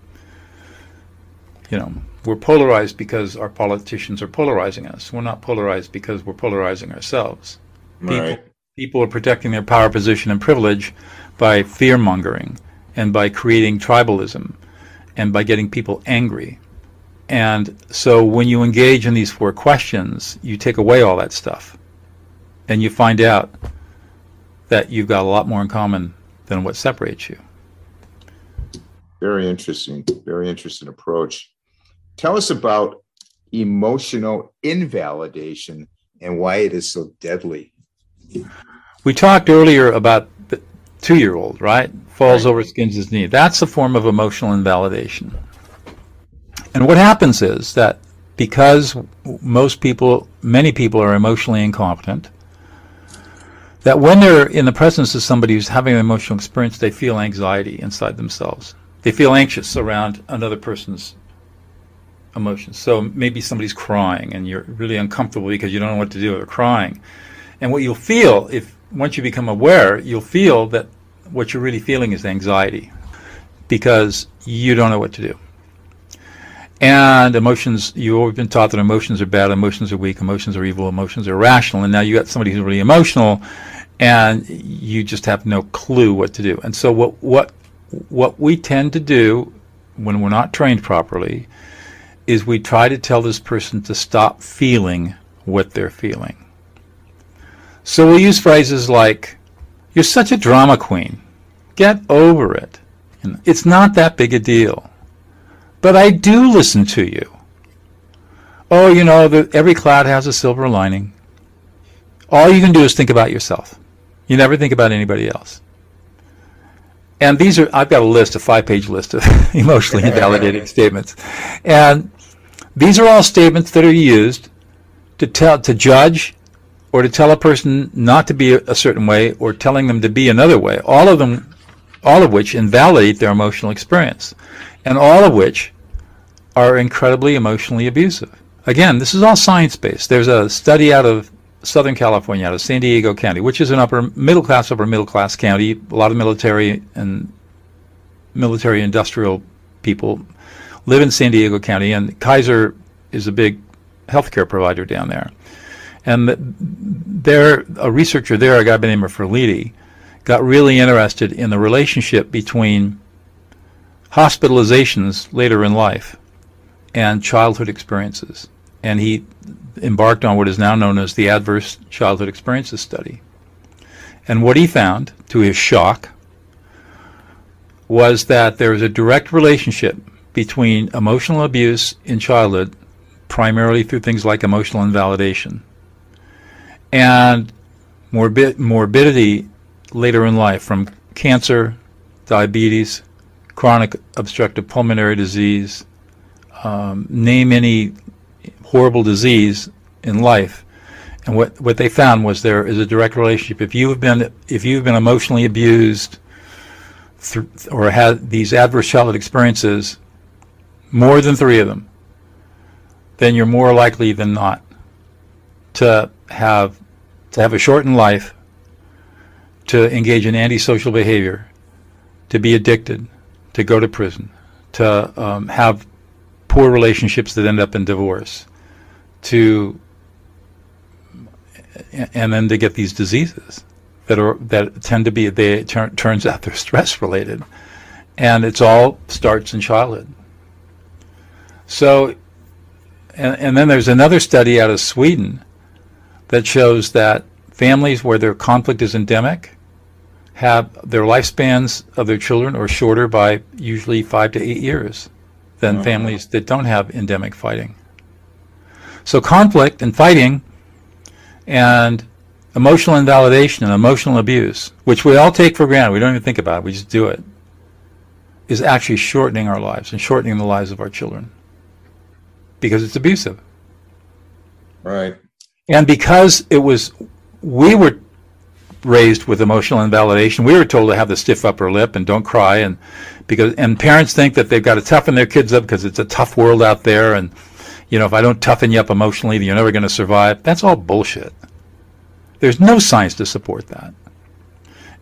you know, we're polarized because our politicians are polarizing us. We're not polarized because we're polarizing ourselves.
Right.
People, people are protecting their power position and privilege by fear mongering and by creating tribalism and by getting people angry. And so when you engage in these four questions, you take away all that stuff and you find out that you've got a lot more in common than what separates you.
Very interesting. Very interesting approach. Tell us about emotional invalidation and why it is so deadly.
We talked earlier about two year old, right? Falls right. over, skins his knee. That's a form of emotional invalidation. And what happens is that because most people, many people are emotionally incompetent, that when they're in the presence of somebody who's having an emotional experience, they feel anxiety inside themselves. They feel anxious around another person's emotions. So maybe somebody's crying and you're really uncomfortable because you don't know what to do. They're crying. And what you'll feel if once you become aware, you'll feel that what you're really feeling is anxiety because you don't know what to do. And emotions, you've always been taught that emotions are bad, emotions are weak, emotions are evil, emotions are irrational. And now you've got somebody who's really emotional and you just have no clue what to do. And so what, what, what we tend to do when we're not trained properly is we try to tell this person to stop feeling what they're feeling. So we'll use phrases like, you're such a drama queen. Get over it. It's not that big a deal. But I do listen to you. Oh, you know, the, every cloud has a silver lining. All you can do is think about yourself. You never think about anybody else. And these are, I've got a list, a five page list of *laughs* emotionally *laughs* invalidating statements. And these are all statements that are used to tell, to judge or to tell a person not to be a, certain way or telling them to be another way. All of them, all of which invalidate their emotional experience and all of which are incredibly emotionally abusive. Again, this is all science based. There's a study out of Southern California, out of San Diego County, which is an upper middle class, upper middle class county. A lot of military and military industrial people live in San Diego County, and Kaiser is a big healthcare provider down there. And there, a researcher there, a guy by the name of Felitti, got really interested in the relationship between hospitalizations later in life and childhood experiences. And he embarked on what is now known as the Adverse Childhood Experiences Study. And what he found, to his shock, was that there is a direct relationship between emotional abuse in childhood, primarily through things like emotional invalidation, and morbid- morbidity later in life from cancer, diabetes, chronic obstructive pulmonary disease, um, name any horrible disease in life. And what, what they found was there is a direct relationship. If you've been if you've been emotionally abused th- or had these adverse childhood experiences, more than three of them, then you're more likely than not to have to have a shortened life, to engage in antisocial behavior, to be addicted, to go to prison, to um, have poor relationships that end up in divorce, to and then to get these diseases that are that tend to be they tur- turns out they're stress related, and it's all starts in childhood. So, and, and then there's another study out of Sweden that shows that families where their conflict is endemic have their lifespans of their children are shorter by usually five to eight years than oh. families that don't have endemic fighting. So conflict and fighting and emotional invalidation and emotional abuse, which we all take for granted, we don't even think about it, we just do it, is actually shortening our lives and shortening the lives of our children because it's abusive.
Right.
And because it was, we were raised with emotional invalidation. We were told to have the stiff upper lip and don't cry, and because and parents think that they've got to toughen their kids up because it's a tough world out there, and you know if I don't toughen you up emotionally, then you're never going to survive. That's all bullshit. There's no science to support that.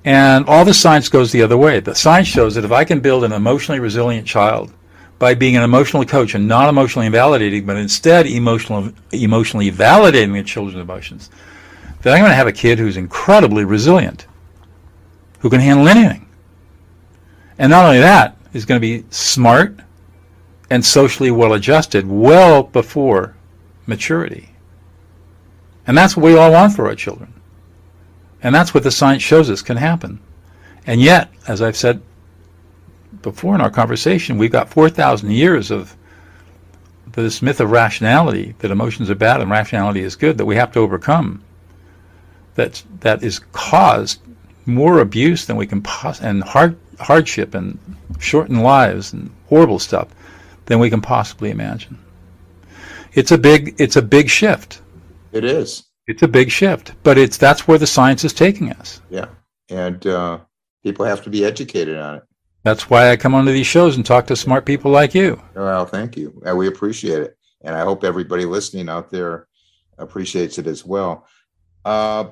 And all the science goes the other way. The science shows that if I can build an emotionally resilient child by being an emotional coach and not emotionally invalidating, but instead emotional, emotionally validating the children's emotions, then I'm going to have a kid who's incredibly resilient, who can handle anything. And not only that, is going to be smart and socially well adjusted well before maturity. And that's what we all want for our children. And that's what the science shows us can happen. And yet, as I've said before in our conversation, we've got 4,000 years of this myth of rationality that emotions are bad and rationality is good that we have to overcome. That that is caused more abuse than we can pos- and hard, hardship and shortened lives and horrible stuff than we can possibly imagine. It's a big it's a big shift.
It is.
It's a big shift, but it's that's where the science is taking us.
Yeah, and uh, people have to be educated on it.
That's why I come onto these shows and talk to smart people like you.
Well, thank you. We appreciate it, and I hope everybody listening out there appreciates it as well. Uh,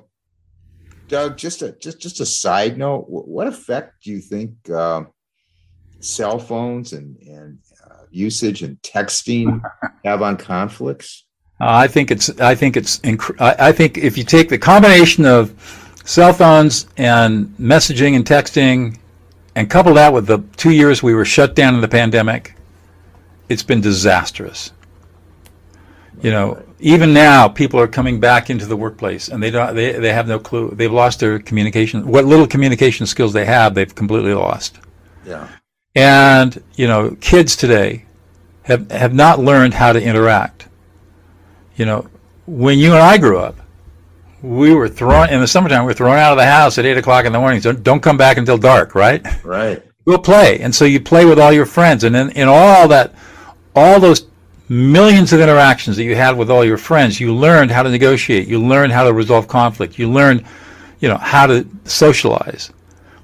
Doug, just a just just a side note. What effect do you think uh, cell phones and and uh, usage and texting *laughs* have on conflicts?
Uh, I think it's I think it's inc- I, I think if you take the combination of cell phones and messaging and texting and couple that with the two years we were shut down in the pandemic, it's been disastrous. You know, even now people are coming back into the workplace and they don't they, they have no clue. They've lost their communication what little communication skills they have, they've completely lost.
Yeah.
And, you know, kids today have have not learned how to interact. You know, when you and I grew up, we were thrown in the summertime. We are thrown out of the house at eight o'clock in the morning. So don't come back until dark, right?
Right.
Go play, and so you play with all your friends, and in, in all that, all those millions of interactions that you had with all your friends, you learned how to negotiate. You learned how to resolve conflict. You learned, you know, how to socialize.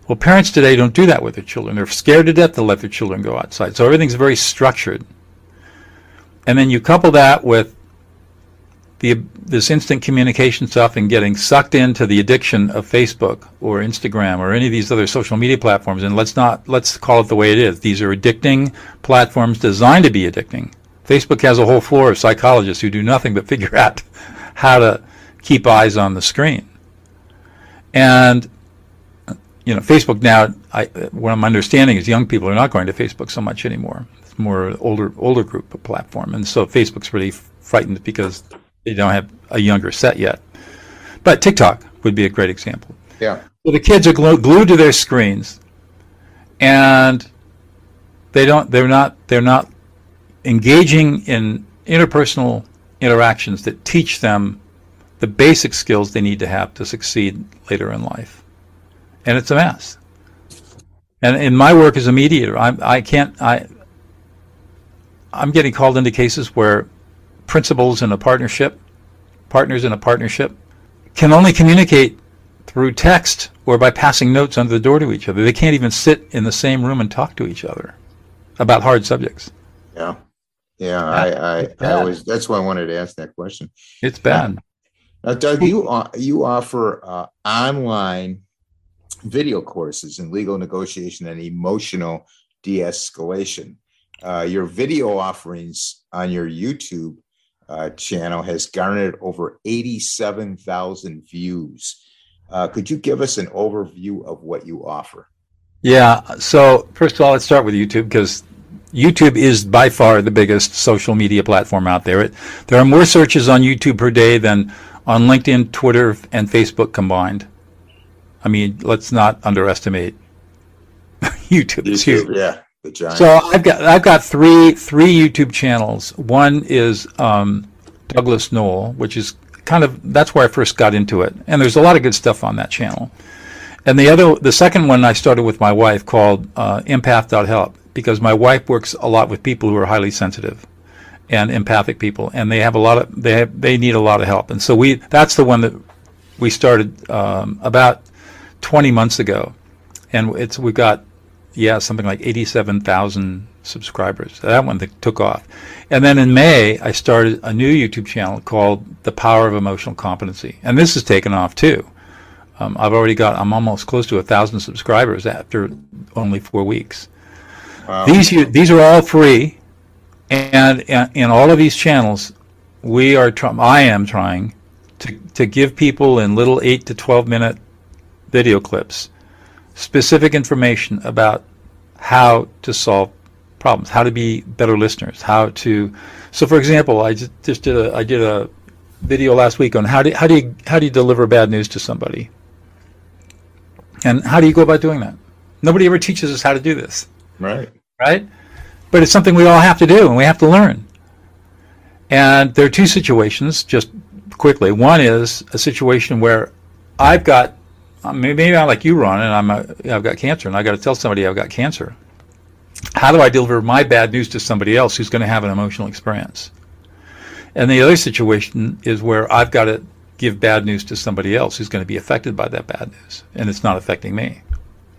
Well, parents today don't do that with their children. They're scared to death to let their children go outside. So everything's very structured. And then you couple that with the, this instant communication stuff and getting sucked into the addiction of Facebook or Instagram or any of these other social media platforms. And let's not let's call it the way it is. These are addicting platforms designed to be addicting. Facebook has a whole floor of psychologists who do nothing but figure *laughs* out how to keep eyes on the screen. And you know, Facebook now, I, what I'm understanding is young people are not going to Facebook so much anymore. It's more older older group of platform, and so Facebook's really frightened because they don't have a younger set yet. But TikTok would be a great example.
Yeah.
So the kids are glued to their screens, and they don't. They're not. They're not engaging in interpersonal interactions that teach them the basic skills they need to have to succeed later in life. And it's a mess. And in my work as a mediator, I, I can't. I I'm getting called into cases where principals in a partnership, partners in a partnership, can only communicate through text or by passing notes under the door to each other. They can't even sit in the same room and talk to each other about hard subjects.
Yeah. Yeah, I, I, I always, that's why I wanted to ask that question.
It's bad.
Now, Doug, you, you offer uh, online video courses in legal negotiation and emotional de-escalation. Uh, your video offerings on your YouTube uh, channel has garnered over 87,000 views. Uh, could you give us an overview of what you offer?
Yeah. So, first of all, let's start with YouTube because YouTube is by far the biggest social media platform out there. It, there are more searches on YouTube per day than on LinkedIn, Twitter, and Facebook combined. I mean, let's not underestimate *laughs* YouTube.
YouTube yeah.
So I've got I've got three three YouTube channels. One is um, Douglas Noll, which is kind of that's where I first got into it, and there's a lot of good stuff on that channel. And the other, the second one I started with my wife called uh, Empath.help because my wife works a lot with people who are highly sensitive and empathic people, and they have a lot of they have, they need a lot of help. And so we that's the one that we started um, about 20 months ago, and it's we've got yeah, something like 87,000 subscribers. That one that took off. And then in May, I started a new YouTube channel called The Power of Emotional Competency. And this has taken off too. Um, I've already got, I'm almost close to a thousand subscribers after only four weeks. Wow. These, these are all free. And in all of these channels, we are, try- I am trying to, to give people in little 8 to 12 minute video clips specific information about how to solve problems, how to be better listeners, how to. So, for example, I just, just did a I did a video last week on how do how do you how do you deliver bad news to somebody, and how do you go about doing that? Nobody ever teaches us how to do this.
Right.
Right. But it's something we all have to do, and we have to learn. And there are two situations, just quickly. One is a situation where I've got Uh, maybe I'm like you, Ron, and I'm a, I've got cancer, and I got to tell somebody I've got cancer. How do I deliver my bad news to somebody else who's going to have an emotional experience? And the other situation is where I've got to give bad news to somebody else who's going to be affected by that bad news, and it's not affecting me.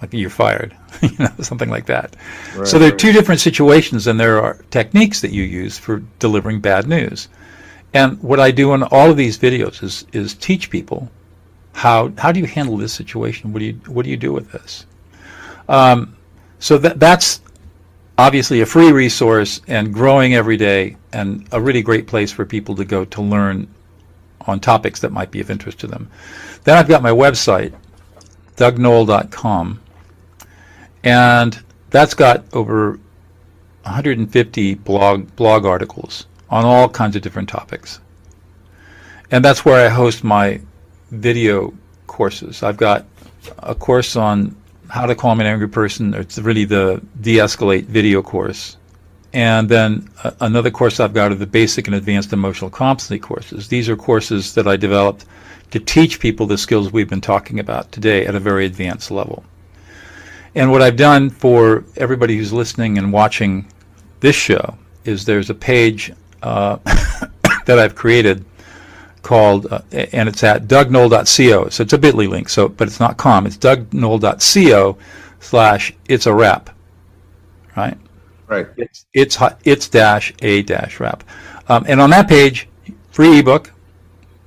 Like you're fired, *laughs* you know, something like that. Right, so there are two different situations, and there are techniques that you use for delivering bad news. And what I do in all of these videos is is teach people how how do you handle this situation? What do you what do you do with this? Um, so that that's obviously a free resource and growing every day, and a really great place for people to go to learn on topics that might be of interest to them. Then I've got my website, dougnoll.com, and that's got over 150 blog blog articles on all kinds of different topics. And that's where I host my video courses. I've got a course on how to calm an angry person. It's really the de-escalate video course. And then uh, another course I've got are the basic and advanced emotional competency courses. These are courses that I developed to teach people the skills we've been talking about today at a very advanced level. And what I've done for everybody who's listening and watching this show is there's a page uh, *coughs* that I've created called, uh, and it's at dougnoll.co. So it's a bit.ly link, so but it's not com. It's dougnoll.co slash it's a wrap, right?
Right.
It's it's it's dash a dash wrap, um, and on that page, free ebook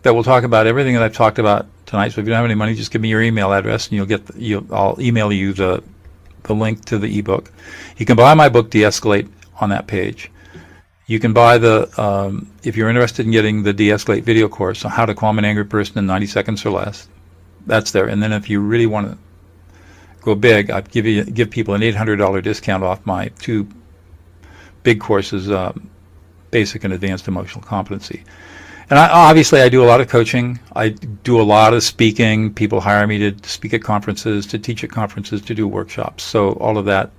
that will talk about everything that I've talked about tonight. So if you don't have any money, just give me your email address, and you'll get the, you I'll email you the the link to the ebook. You can buy my book, De-escalate, on that page. You can buy the, um, if you're interested in getting the de-escalate video course on how to calm an angry person in 90 seconds or less, that's there. And then if you really want to go big, I give you give people an $800 discount off my two big courses, um, basic and advanced emotional competency. And I, obviously, I do a lot of coaching. I do a lot of speaking. People hire me to speak at conferences, to teach at conferences, to do workshops. So all of that,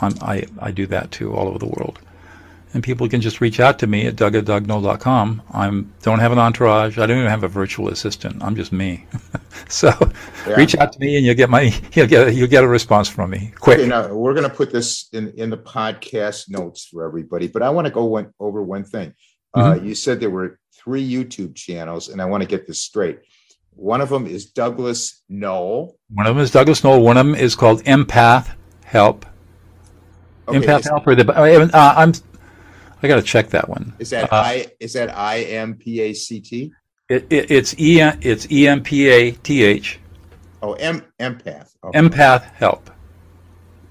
I'm, I I do that too, all over the world and people can just reach out to me at doug at dougnoll.com. I don't have an entourage. I don't even have a virtual assistant. I'm just me. *laughs* so yeah. reach out to me and you'll get my you'll get you'll get a response from me quick.
Okay, now we're going to put this in in the podcast notes for everybody, but I want to go one, over one thing. Uh, mm-hmm. Uh, you said there were three YouTube channels, and I want to get this straight. One of them is Douglas Noll.
One of them is Douglas Noll. One of them is called Empath Help. Okay, Empath Help. Or the, uh, I'm I got to check that one.
Is that uh, I? Is that I M P A C T?
It, it, it's E it's E M P A T H.
Oh, M empath.
Okay. Empath help.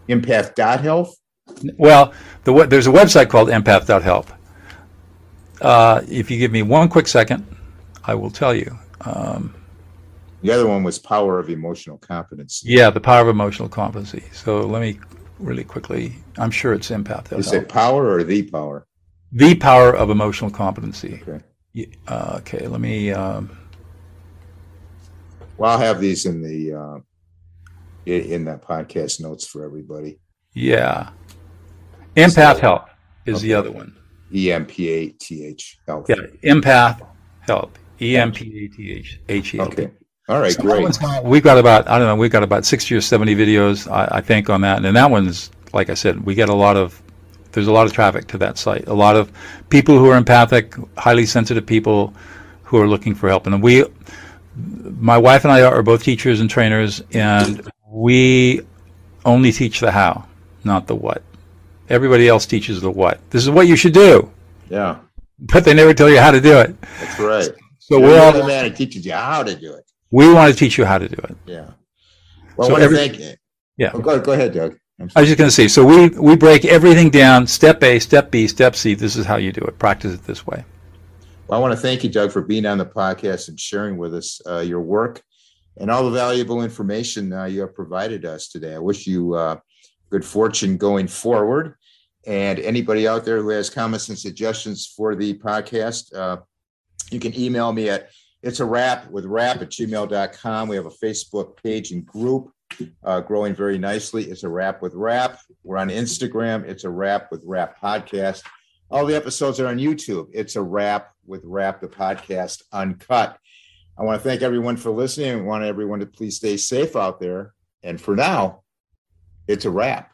Empath dot health.
Well, the there's a website called empath dot help. Uh, if you give me one quick second, I will tell you. Um,
the other one was power of emotional competency.
Yeah, the power of emotional competency. So let me really quickly. I'm sure it's empath.
Is it power or the power?
The power of emotional competency. Okay. Uh, okay, let me. Um,
well, I'll have these in the uh, in that podcast notes for everybody.
Yeah, empath so, help is the other one.
E M P A T H
help. Yeah, empath help. E M P A T H H E L P.
Okay. All right, so great.
We've got about I don't know. We've got about sixty or seventy videos, I, I think, on that, and that one's like I said, we get a lot of there's a lot of traffic to that site. A lot of people who are empathic, highly sensitive people who are looking for help. And we, my wife and I are both teachers and trainers, and we only teach the how, not the what. Everybody else teaches the what. This is what you should do.
Yeah.
But they never tell you how to do it.
That's right.
So we're all
the man who teaches you how to do it.
We want to teach you how to do it.
Yeah. Well, so I want every, to thank you. Yeah. Oh, go, go ahead, Doug.
I was just going to say, so we, we break everything down step A, step B, step C. This is how you do it. Practice it this way.
Well, I want to thank you, Doug, for being on the podcast and sharing with us uh, your work and all the valuable information uh, you have provided us today. I wish you uh, good fortune going forward. And anybody out there who has comments and suggestions for the podcast, uh, you can email me at it's a wrap with wrap at gmail.com. We have a Facebook page and group uh, growing very nicely. It's a wrap with rap. We're on Instagram. It's a wrap with rap podcast. All the episodes are on YouTube. It's a wrap with rap, the podcast uncut. I want to thank everyone for listening. I want everyone to please stay safe out there. And for now, it's a wrap.